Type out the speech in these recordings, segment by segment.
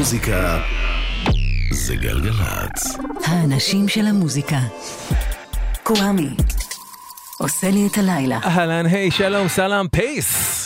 המוזיקה זה גלגלצ. האנשים של המוזיקה. קוואמי. עושה לי את הלילה. אהלן, היי, שלום, סלאם, פייס.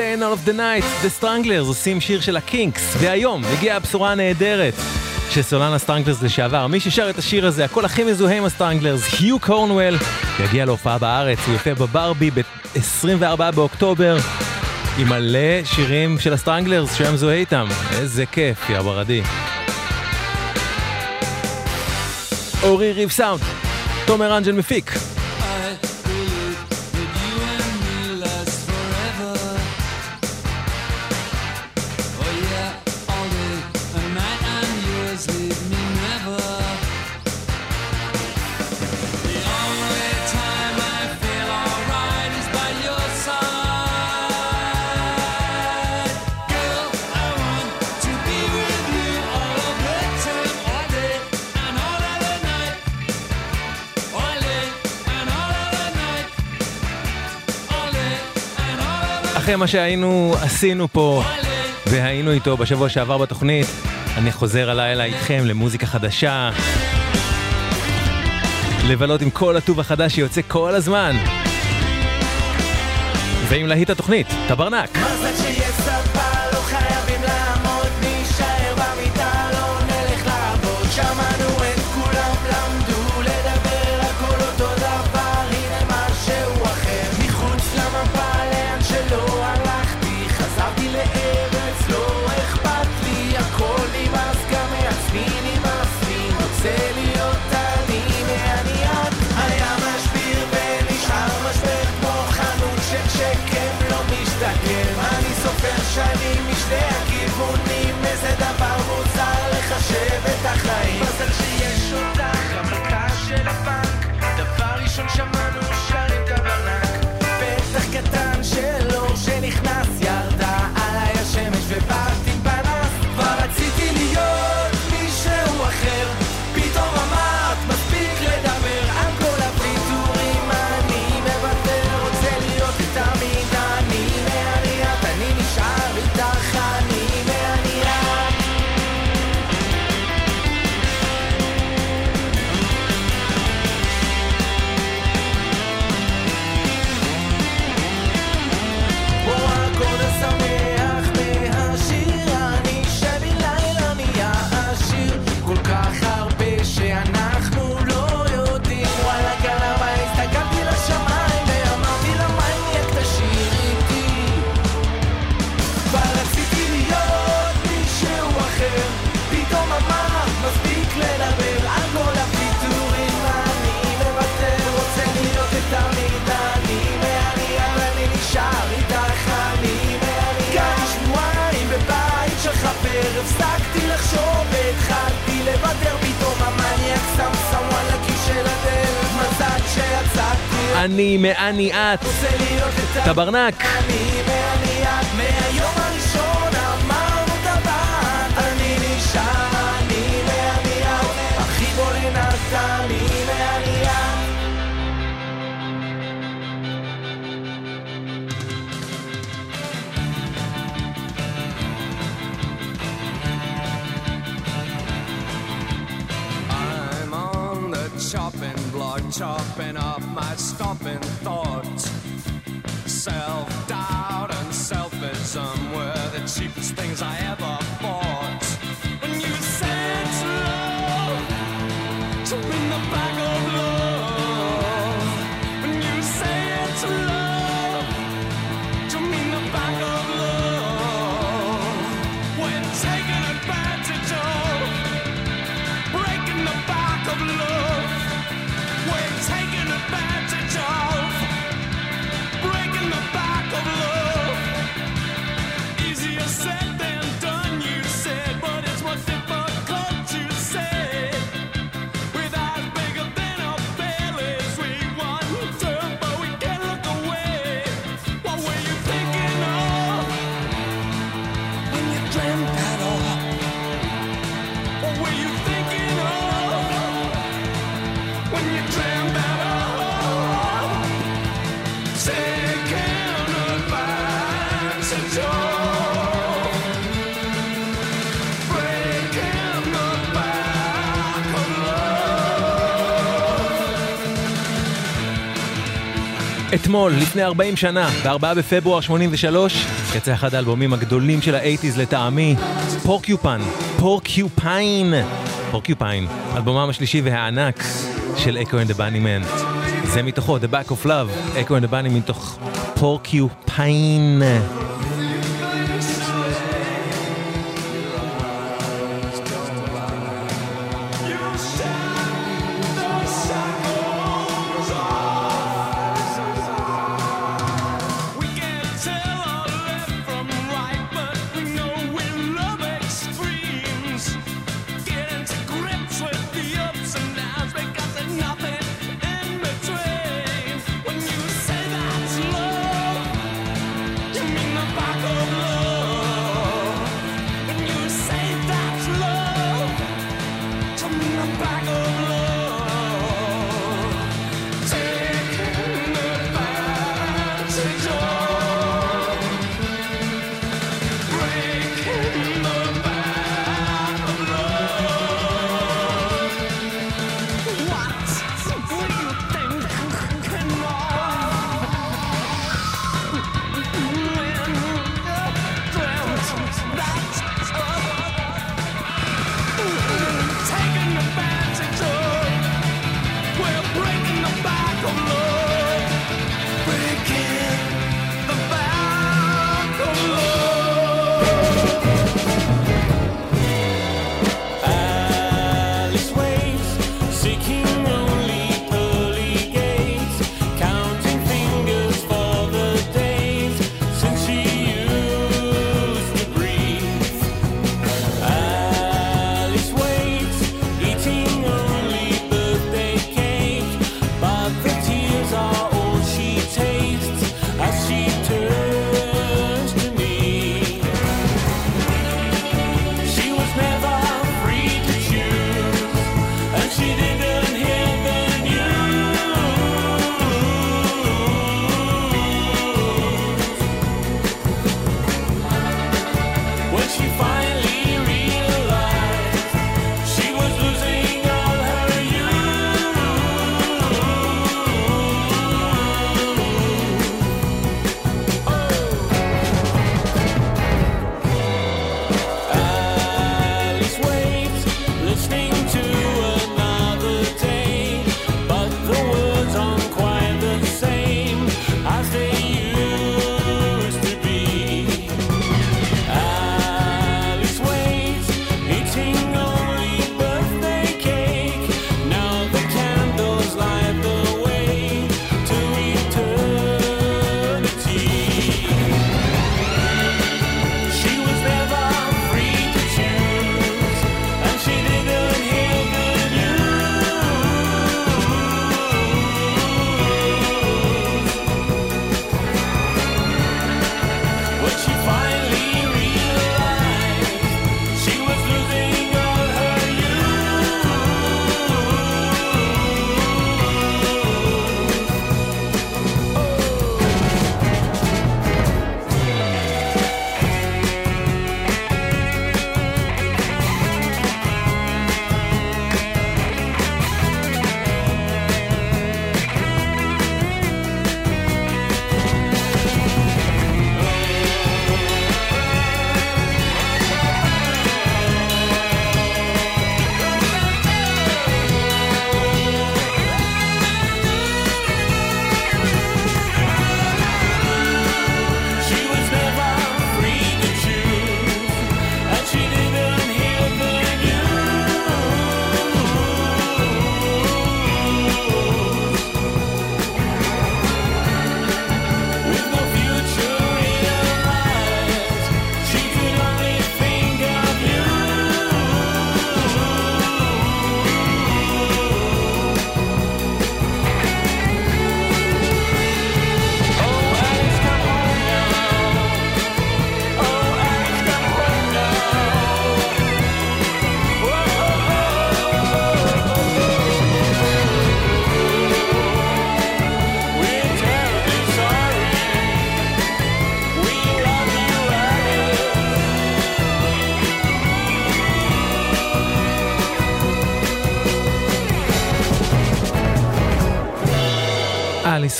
Day and all of the night, The Stranglers עושים שיר של הקינקס, והיום הגיעה הבשורה הנהדרת של סולן הסטרנגלרס לשעבר. מי ששר את השיר הזה, הקול הכי מזוהה עם הסטרנגלרס, יו קורנוול, יגיע להופעה בארץ, הוא יופיע בברבי ב-24 באוקטובר, עם מלא שירים של הסטרנגלרס שהיה מזוהה איתם. איזה כיף, יא ברדי. אורי ריב סאונד, תומר אנג'ל מפיק. אחרי מה שהיינו, עשינו פה והיינו איתו בשבוע שעבר בתוכנית, אני חוזר הלילה איתכם למוזיקה חדשה. לבלות עם כל הטוב החדש שיוצא כל הזמן. ועם להיט התוכנית, טברנק. מה זה אני, מאני את. טברנק. אני, chopping up my stomping thoughts. Self doubt. אתמול, לפני 40 שנה, ב-4 בפברואר 83, יצא אחד האלבומים הגדולים של האייטיז לטעמי, Porcupine, Porcupine, Porcupine, אלבומם השלישי והענק של Echo and the Bunnymen. זה מתוכו, The Back of Love, Echo and the Bunnymen מתוך Porcupine.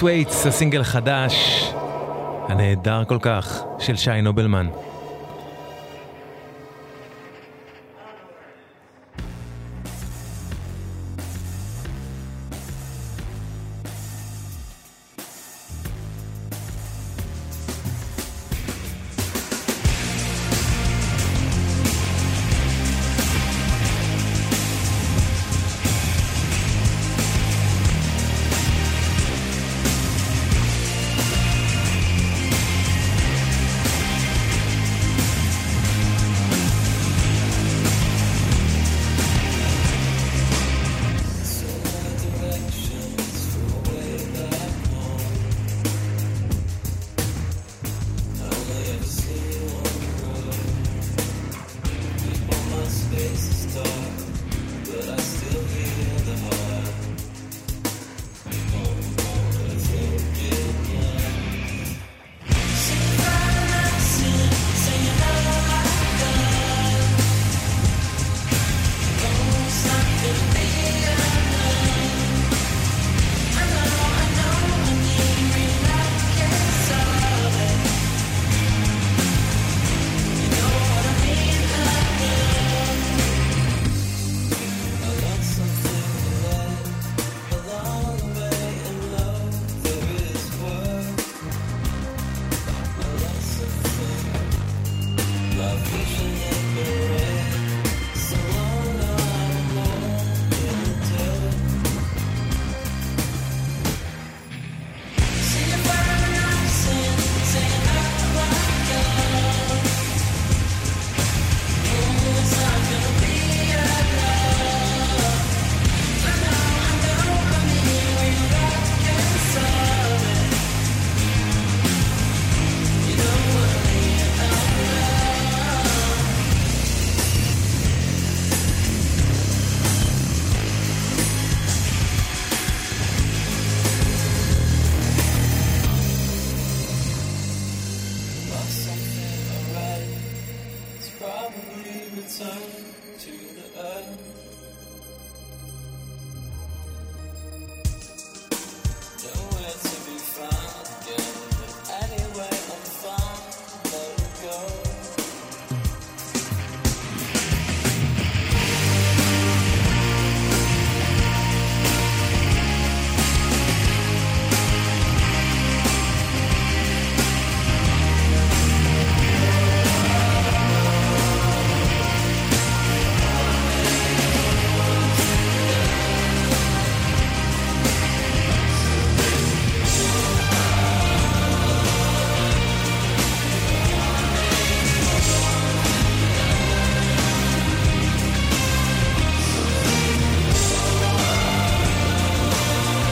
אליס וייטס, הסינגל החדש, הנהדר כל כך, של שי נובלמן. we return to the earth?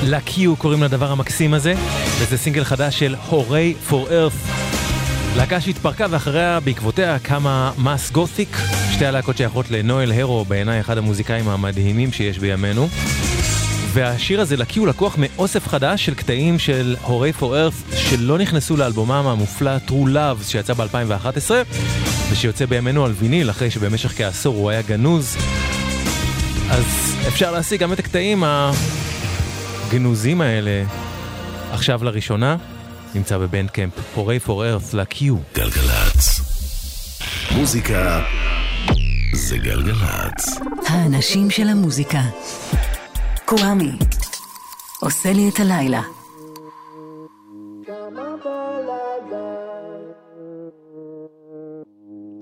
ל-Q קוראים לדבר המקסים הזה, וזה סינגל חדש של הורי for earth. להקה שהתפרקה ואחריה בעקבותיה קמה מאס גותיק, שתי הלהקות שייכות לנואל הרו, בעיניי אחד המוזיקאים המדהימים שיש בימינו. והשיר הזה ל-Q לקוח מאוסף חדש של קטעים של הורי for earth שלא נכנסו לאלבומם המופלא True Loves שיצא ב-2011 ושיוצא בימינו על ויניל אחרי שבמשך כעשור הוא היה גנוז. אז אפשר להשיג גם את הקטעים הגנוזים האלה עכשיו לראשונה. נמצא בבנדקמפ, הורי for earth ל-Q. גלגלצ. מוזיקה זה גלגלצ. האנשים של המוזיקה. קוואמי. עושה לי את הלילה.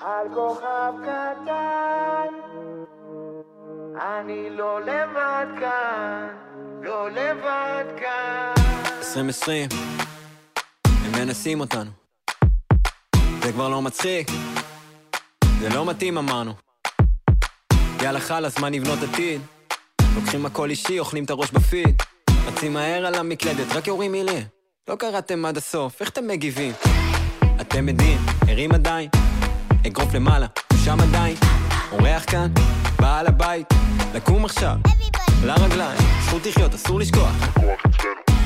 על כוכב קטן אני לא לבד כאן, לא לבד כאן 2020, הם מנסים אותנו. זה כבר לא מצחיק, זה לא מתאים אמרנו. יאללה חלאס, מה נבנות עתיד? לוקחים הכל אישי, אוכלים את הראש בפיד. רצים מהר על המקלדת, רק יורים מילים. לא קראתם עד הסוף, איך אתם מגיבים? אתם עדים, ערים עדיין, אגרוף למעלה, שם עדיין. אורח כאן, בעל הבית, לקום עכשיו, לרגליים, זכות לחיות, אסור לשכוח.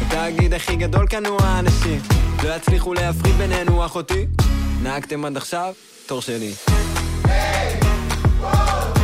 התאגיד הכי גדול כאן הוא האנשים לא יצליחו להפריד בינינו אחותי נהגתם עד עכשיו? תור שלי כמה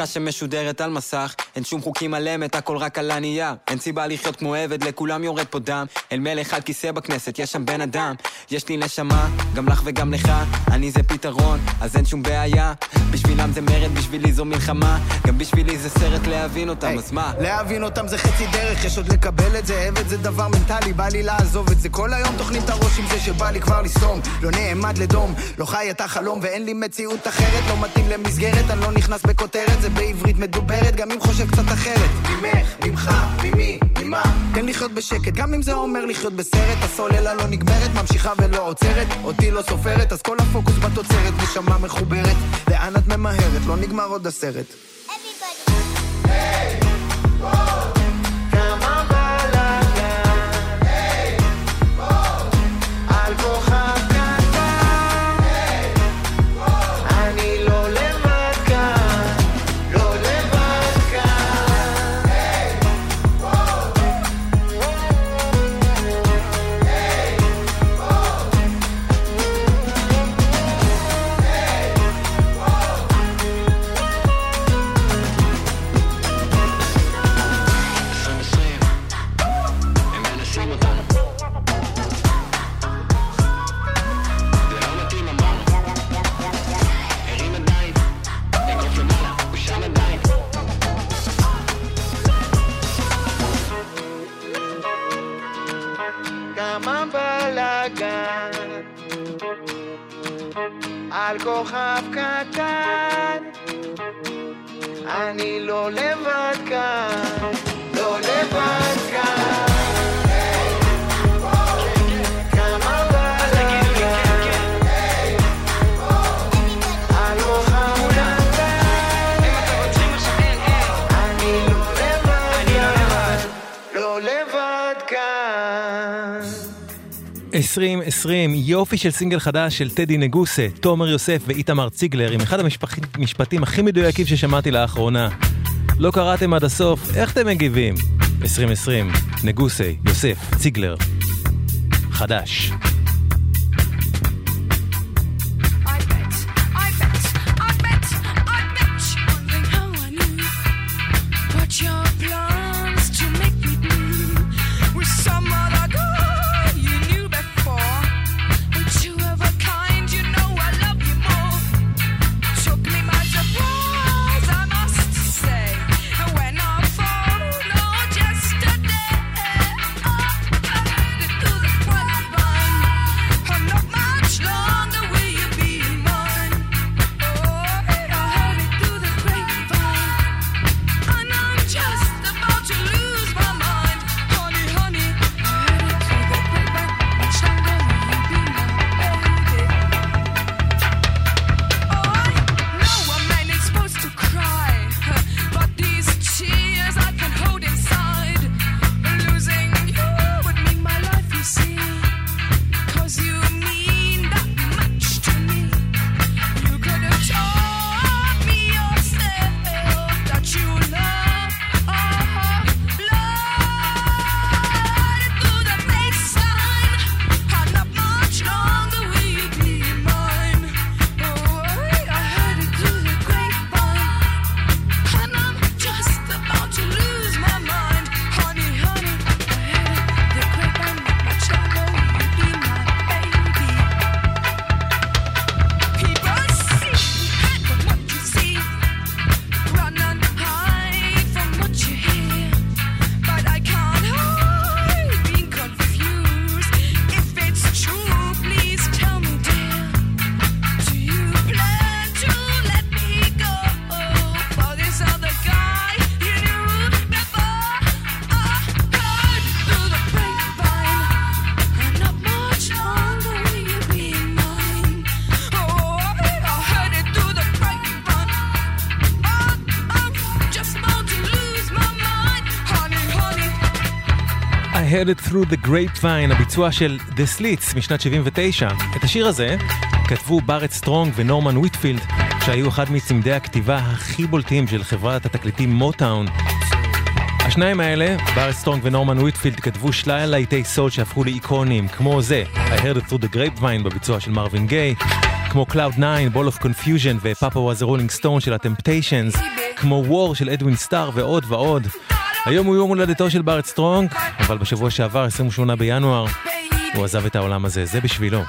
בדיחה שמשודרת על מסך. אין שום חוקים על אמת, הכל רק על הנייר. אין סיבה לחיות כמו עבד, לכולם יורד פה דם. אל מלך על כיסא בכנסת, יש שם בן אדם. יש לי נשמה, גם לך וגם לך אני זה פתרון, אז אין שום בעיה. בשבילם זה מרד, בשבילי זו מלחמה. גם בשבילי זה סרט להבין אותם, אז מה? להבין אותם זה חצי דרך, יש עוד לקבל את זה, עבד זה דבר מנטלי, בא לי לעזוב את זה. כל היום טוחנים את הראש עם זה שבא לי כבר לסתום. לא נעמד לדום, לא חי את החלום ואין לי מציאות אחרת, לא מתאים למסגרת, אני לא נכנס בכותרת, זה בעברית מדוברת, גם אם חושב קצת אחרת. ממך, ממך, ממי, ממה? תן לחיות בשקט, גם אם זה אומר לחיות בסרט, הסוללה לא נגמרת, ממשיכה ולא עוצרת, אותי לא סופרת, אז כל הפוקוס בתוצרת, נשמה מחוברת, לאן את ממהרת, לא נגמר עוד הסרט. כמה 2020, יופי של סינגל חדש של טדי נגוסה, תומר יוסף ואיתמר ציגלר, עם אחד המשפטים הכי מדויקים ששמעתי לאחרונה. לא קראתם עד הסוף, איך אתם מגיבים? 2020, נגוסה, יוסף, ציגלר. חדש. It through the grapevine, הביצוע של The Slits משנת 79. את השיר הזה כתבו בארט סטרונג ונורמן ויטפילד, שהיו אחד מצמדי הכתיבה הכי בולטים של חברת התקליטים מוטאון. השניים האלה, בארט סטרונג ונורמן ויטפילד, כתבו שלל להיטי סול שהפכו לאיקונים, כמו זה, I heard it through the grapevine בביצוע של מרווין גיי, כמו Cloud 9, Ball of Confusion ו Papa Was a Rolling Stone של הטמפטיישנס, כמו War של אדווין סטאר ועוד ועוד. היום הוא יום הולדתו של בארט סטרונג, אבל בשבוע שעבר, 28 בינואר, הוא עזב את העולם הזה, זה בשבילו.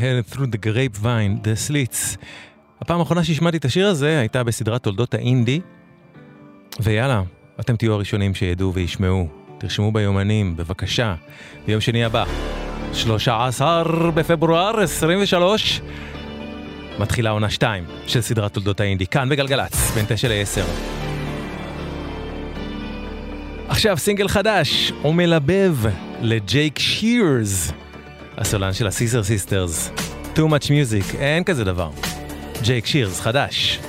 It through the grapevine, the slits. הפעם האחרונה שהשמעתי את השיר הזה הייתה בסדרת תולדות האינדי, ויאללה, אתם תהיו הראשונים שידעו וישמעו. תרשמו ביומנים, בבקשה. ביום שני הבא, 13 בפברואר 23, מתחילה עונה 2 של סדרת תולדות האינדי, כאן בגלגלצ, בין 9 ל-10. עכשיו סינגל חדש, ומלבב לג'ייק שירס. הסולן של הסיזר סיסטרס. Too much music, אין כזה דבר. ג'ייק שירס, חדש.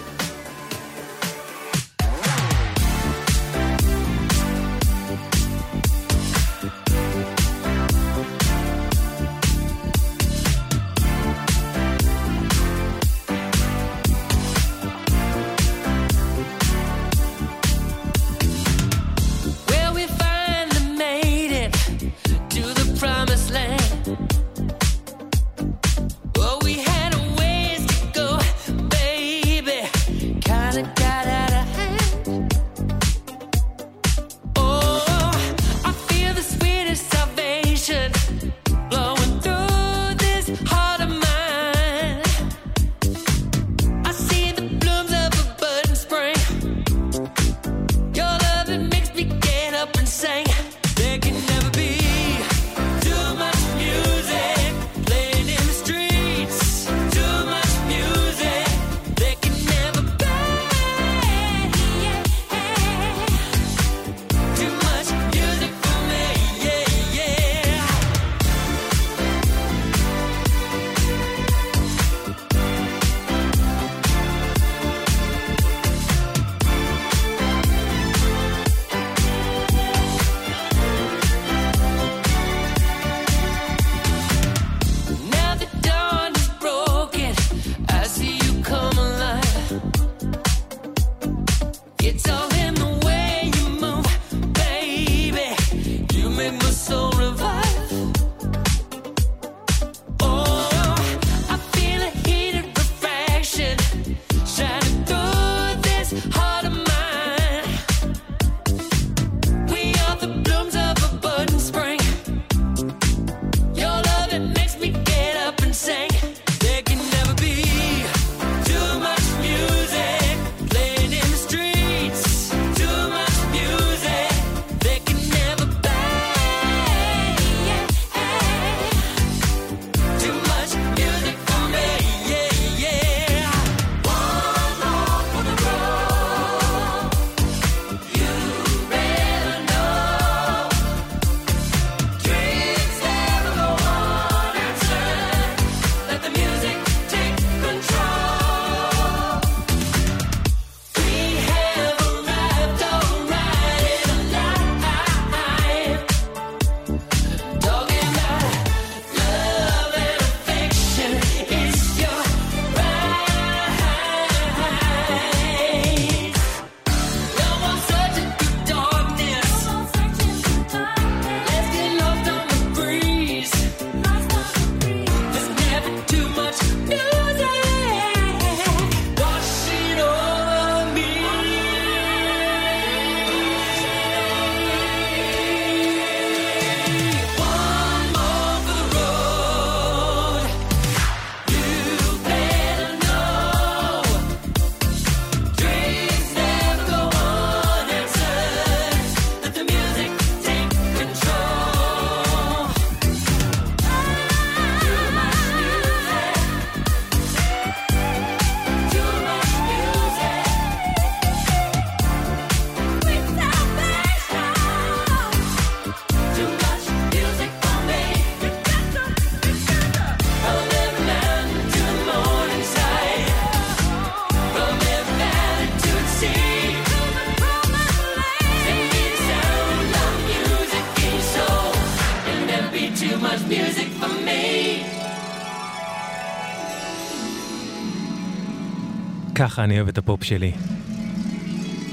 ככה אני אוהב את הפופ שלי.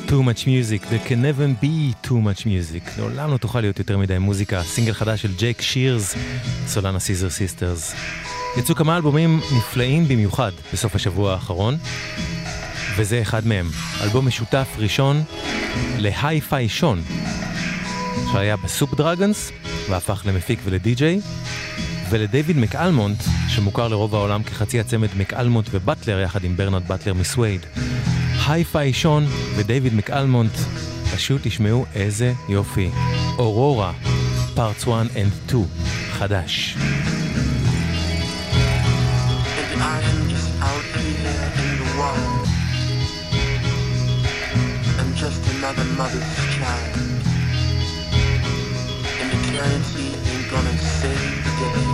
too much music, there can never be too much music. לעולם לא תוכל להיות יותר מדי מוזיקה. סינגל חדש של ג'ייק שירס, סולן הסיזר סיסטרס. יצאו כמה אלבומים נפלאים במיוחד בסוף השבוע האחרון, וזה אחד מהם. אלבום משותף ראשון להיי-פיי שון, שהיה בסופ דרגונס, והפך למפיק ולדי-ג'יי, ולדייוויד מקאלמונט, שמוכר לרוב העולם כחצי הצמד מקאלמונט ובטלר יחד עם ברנרד באטלר מסווייד. היי-פיי שון ודייוויד מקאלמונט, פשוט תשמעו איזה יופי. אורורה, פארטס 1 and 2, חדש. Just the another mother's child. And eternity ain't gonna save the day.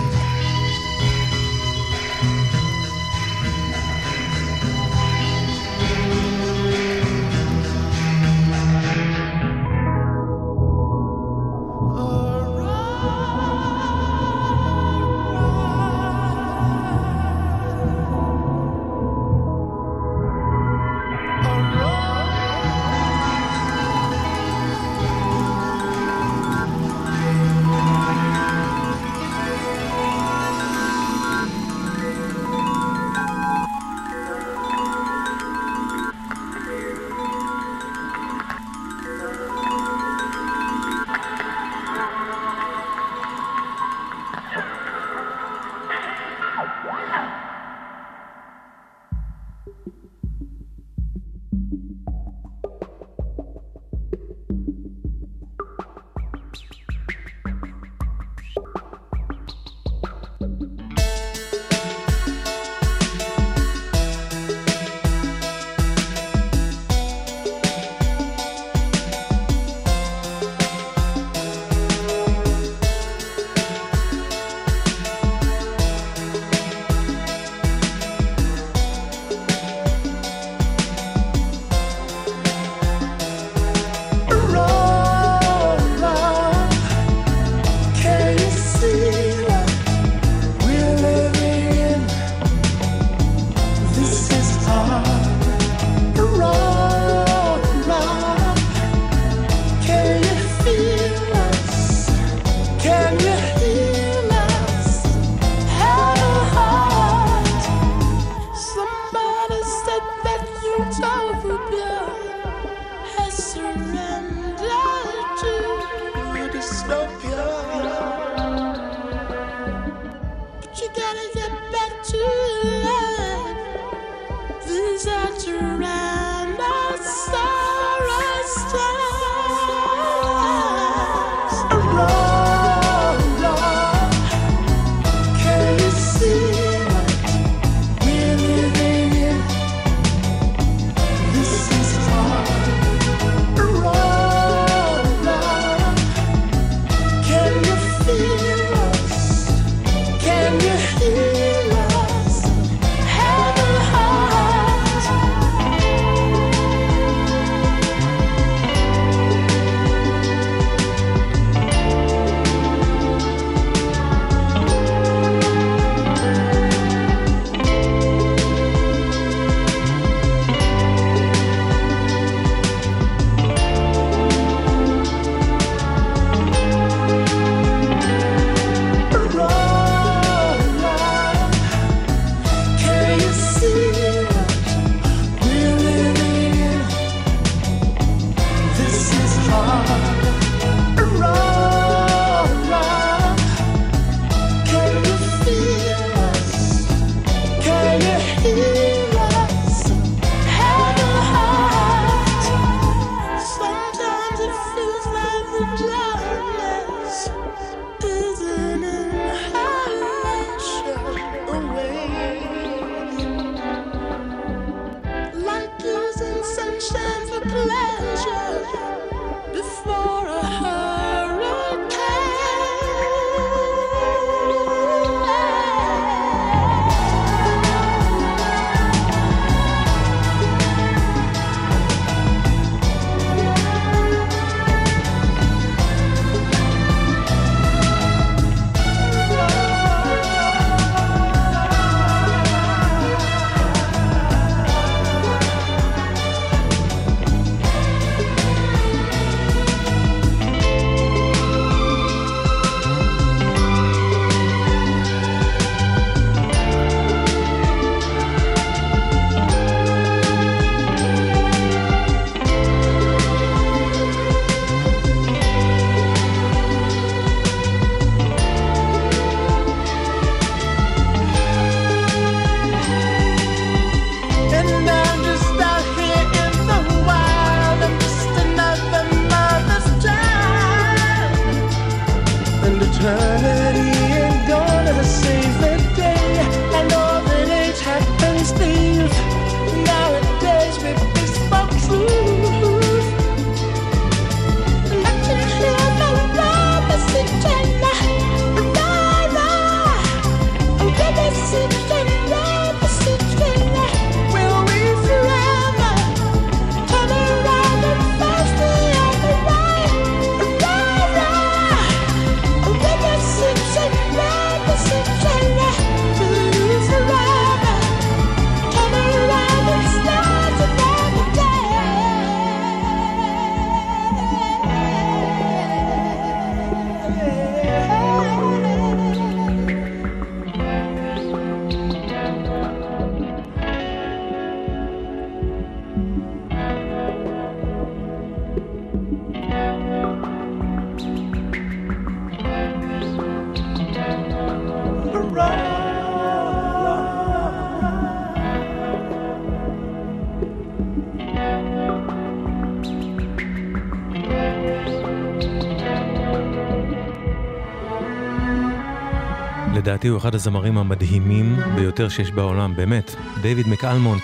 לדעתי הוא אחד הזמרים המדהימים ביותר שיש בעולם, באמת. דיוויד מקאלמונט,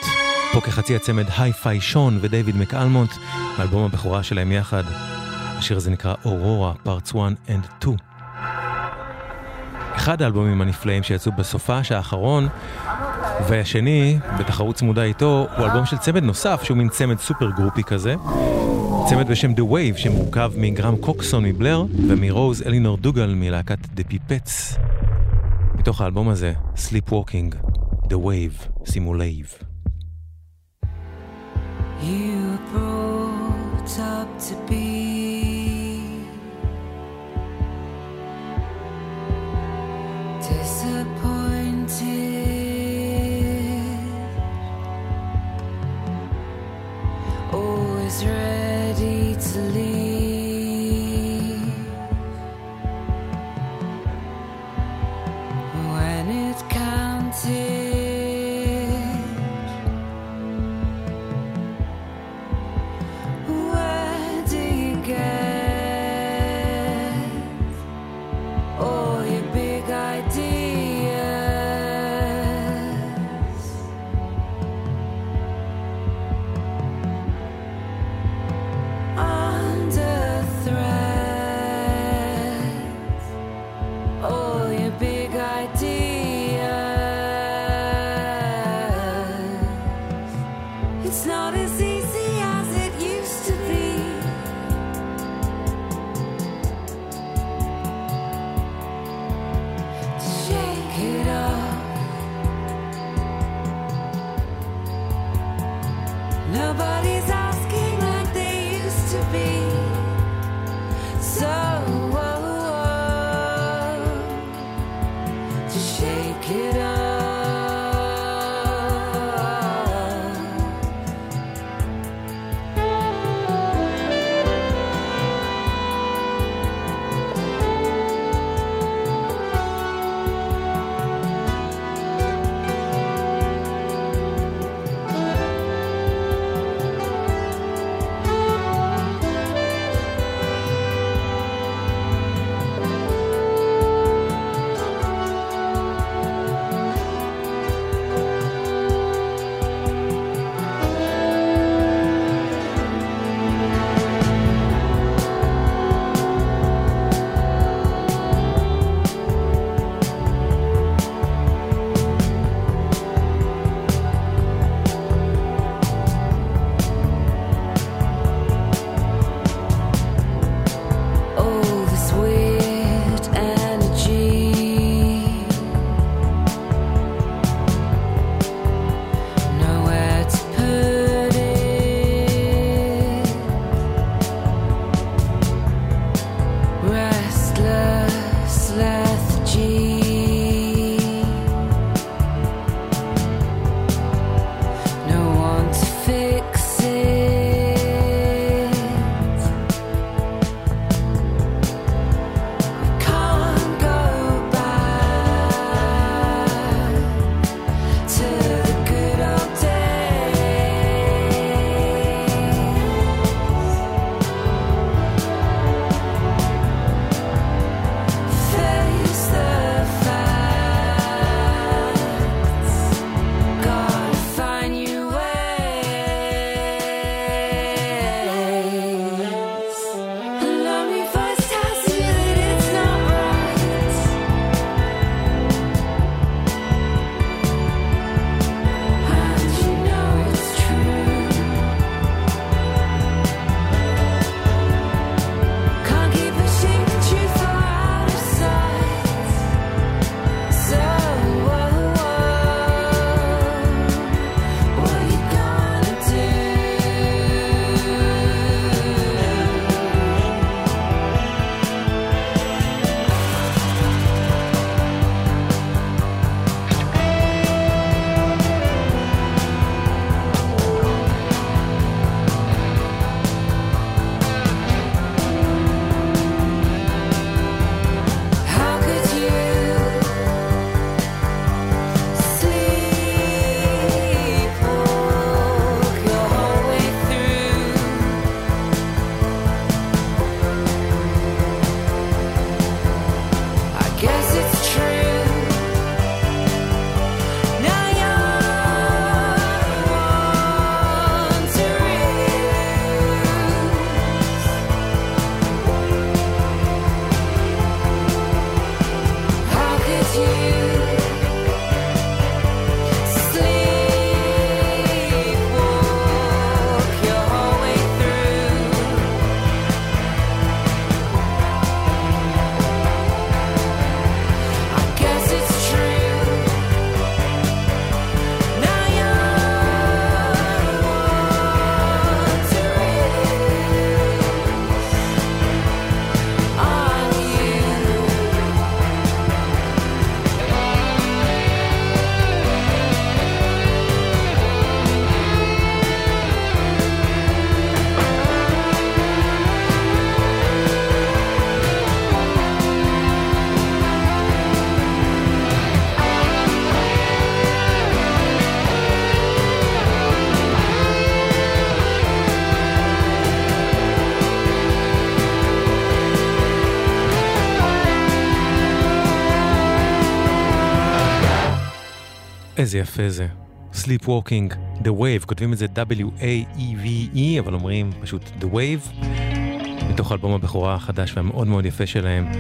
פה כחצי הצמד היי-פיי שון ודייוויד מקאלמונט, מאלבום הבכורה שלהם יחד. השיר הזה נקרא Aurora, parts 1 and 2. אחד האלבומים הנפלאים שיצאו בסופ"ש האחרון, והשני, בתחרות צמודה איתו, הוא אלבום של צמד נוסף, שהוא מין צמד סופר גרופי כזה. צמד בשם The Waeve, שמורכב מגרהם קוקסון מבלר ומרוז אלינור דוגל מלהקת The Pipettes. מתוך האלבום הזה, Sleepwalking, The Wave, שימו לב. You איזה יפה זה. Sleepwalking, The Wave, כותבים את זה W-A-E-V-E, אבל אומרים פשוט The Wave, מתוך אלבום הבכורה החדש והמאוד מאוד יפה שלהם.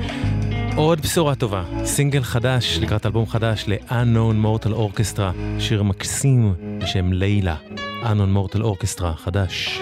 עוד בשורה טובה, סינגל חדש לקראת אלבום חדש ל-Unknown Mortal Orchestra, שיר מקסים בשם לילה. Unknown Mortal Orchestra, חדש.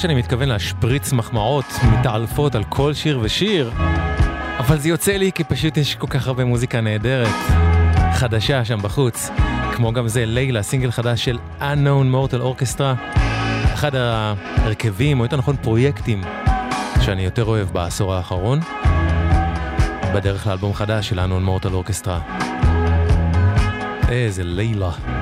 שאני מתכוון להשפריץ מחמאות מתעלפות על כל שיר ושיר, אבל זה יוצא לי כי פשוט יש כל כך הרבה מוזיקה נהדרת, חדשה שם בחוץ, כמו גם זה לילה, סינגל חדש של Unknown Mortal Orchestra, אחד ההרכבים, או יותר נכון פרויקטים, שאני יותר אוהב בעשור האחרון, בדרך לאלבום חדש של Unknown Mortal Orchestra. איזה לילה.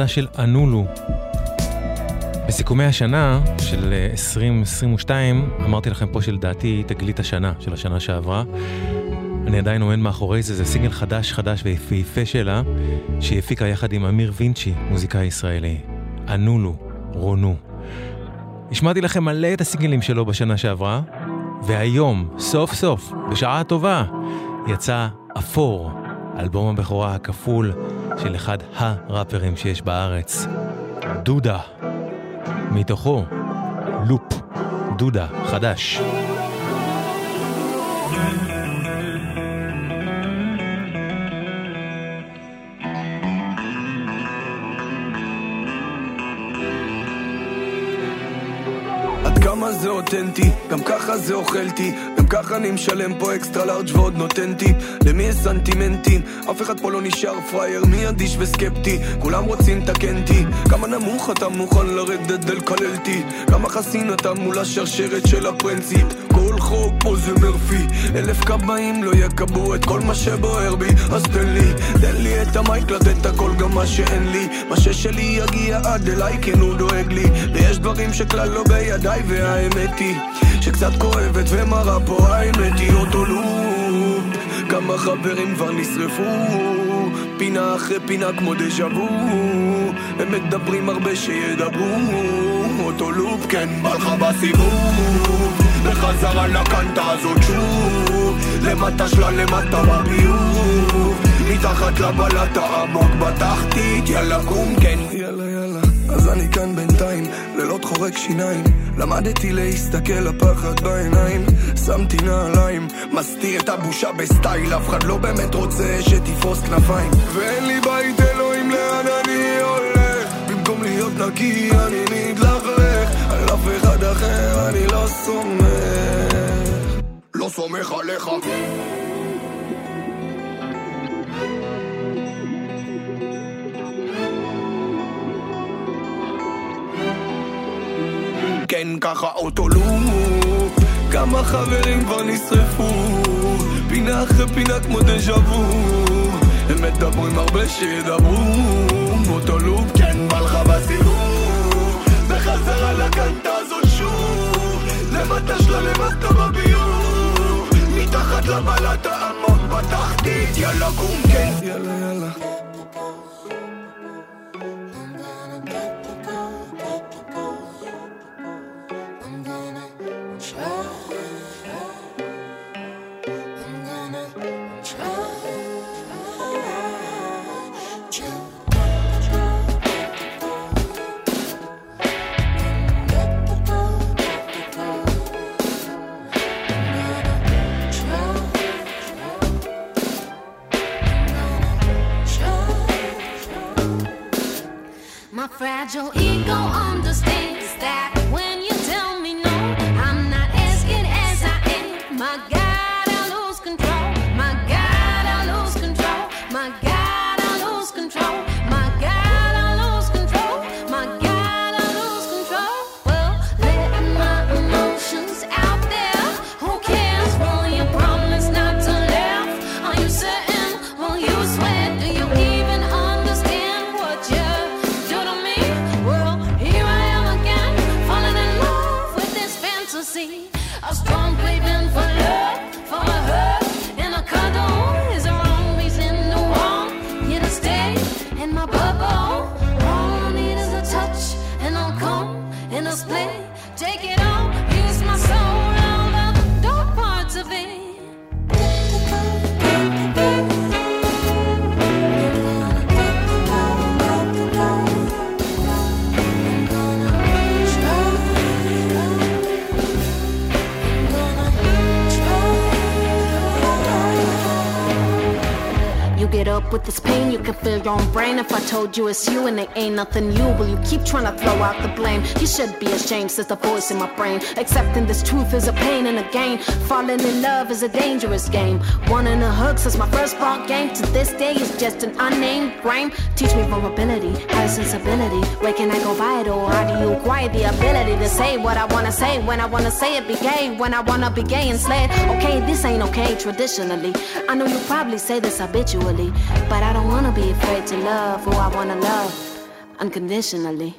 סינגל חדש של אנולו. בסיכומי השנה של אה, 2022, אמרתי לכם פה שלדעתי תגלית השנה, של השנה שעברה. אני עדיין עומד מאחורי זה, זה סינגל חדש חדש ויפהפה שלה, שהיא הפיקה יחד עם אמיר וינצ'י, מוזיקאי ישראלי. אנולו, רונו. השמעתי לכם מלא את הסינגלים שלו בשנה שעברה, והיום, סוף סוף, בשעה טובה, יצא אפור, אלבום הבכורה הכפול של אחד הראפרים שיש בארץ, דודה. מתוכו, לופ, דודה, חדש. זה אותנטי, גם ככה זה אוכלתי ככה אני משלם פה אקסטרה לארג' ועוד נותן טיפ למי יש סנטימנטים? אף אחד פה לא נשאר פראייר, מי אדיש וסקפטי? כולם רוצים תקנתי כמה נמוך אתה מוכן לרדת לקללתי? כמה חסין אתה מול השרשרת של הפרינציפ? כל חוק פה זה מרפי אלף כבאים לא יקבעו את כל מה שבוער בי אז תן לי, תן לי את המייק לתת הכל גם מה שאין לי מה ששלי יגיע עד אליי כן הוא דואג לי ויש דברים שכלל לא בידיי והאמת היא שקצת כואבת ומרה פה האמת היא אותו לופ כמה חברים כבר נשרפו פינה אחרי פינה כמו דז'ה וו. הם מדברים הרבה שידברו אותו לופ כן בא לך בסיבוב. בחזרה לקנטה הזאת שוב. למטה שלה למטה בביוב. מתחת לבלטה עמוק בתחתית יאללה קום כן. יאללה אז אני כאן בינתיים, לילות חורק שיניים. למדתי להסתכל לפחד בעיניים. שמתי נעליים, מסתיר את הבושה בסטייל. אף אחד לא באמת רוצה שתפרוס כנפיים. ואין לי בית אלוהים לאן אני הולך? במקום להיות נקי אני מתלכלך. על אף אחד אחר אני לא סומך. לא סומך עליך כן ככה אותו לופ. כמה חברים כבר נשרפו פינה אחרי פינה כמו דז'ה וו. הם מדברים הרבה שידברו. אותו לופ כן בא לך בסיבוב. בחזרה לקנטה הזאת שוב. למטה שלה למטה בביוב. מתחת לבלטה עמוק בתחתית יאללה קום כן. יאללה יאללה fragile ego with this pain, you can feel your own brain. If I told you it's you and it ain't nothing new, will you keep trying to throw out the blame? You should be ashamed, says the voice in my brain. Accepting this truth is a pain and a gain. Falling in love is a dangerous game. Wanting a hook since my first ball game to this day is just an unnamed grime. Teach me vulnerability, high sensibility. Where can I go vital? How do you acquire the ability to say what I wanna say when I wanna say it? Be gay when I wanna be gay and slay. Okay, this ain't okay traditionally. I know you probably say this habitually, but I don't wanna be afraid to love who I wanna love unconditionally.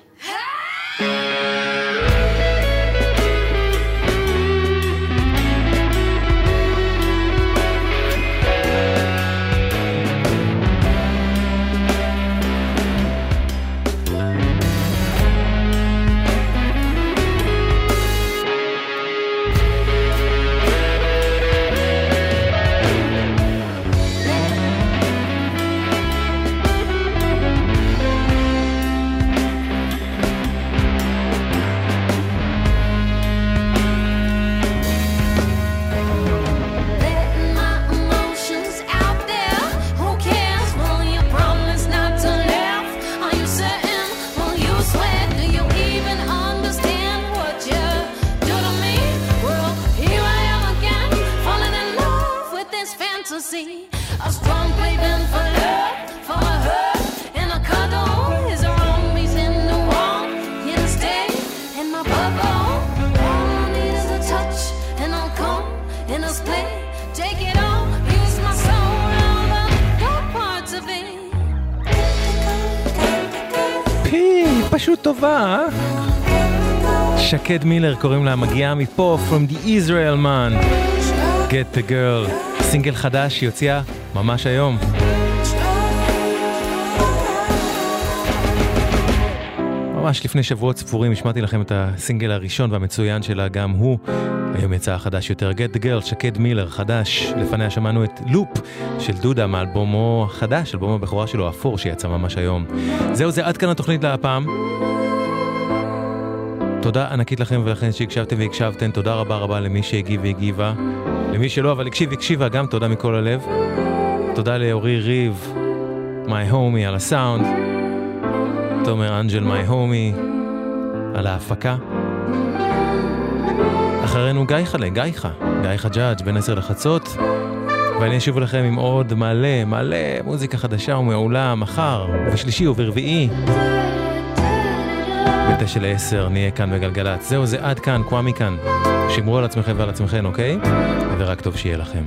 פשוט טובה, אה? שקד מילר קוראים לה, מגיעה מפה, From the Israel man. Get the girl. סינגל חדש שהיא הוציאה ממש היום. ממש לפני שבועות ספורים השמעתי לכם את הסינגל הראשון והמצוין שלה, גם הוא. היום יצא החדש יותר, the Girl, שקד מילר, חדש. לפניה שמענו את לופ של דודה מאלבומו החדש, אלבום הבכורה שלו, אפור, שיצא ממש היום. זהו זה, עד כאן התוכנית להפעם. תודה ענקית לכם ולכן שהקשבתם והקשבתן, תודה רבה רבה למי שהגיב והגיבה. למי שלא, אבל הקשיב והקשיבה, גם תודה מכל הלב. תודה לאורי ריב, my homie על הסאונד. תומר אנג'ל my homie על ההפקה. אחרינו גיא חלה, גיא חה, גיא חג'אג' בין עשר לחצות. ואני אשוב אליכם עם עוד מלא מלא מוזיקה חדשה ומעולה מחר, ובשלישי וברביעי. בתשע לעשר נהיה כאן בגלגלצ. זהו זה עד כאן, קוואמי כאן. שמרו על עצמכם ועל עצמכם, אוקיי? ורק טוב שיהיה לכם.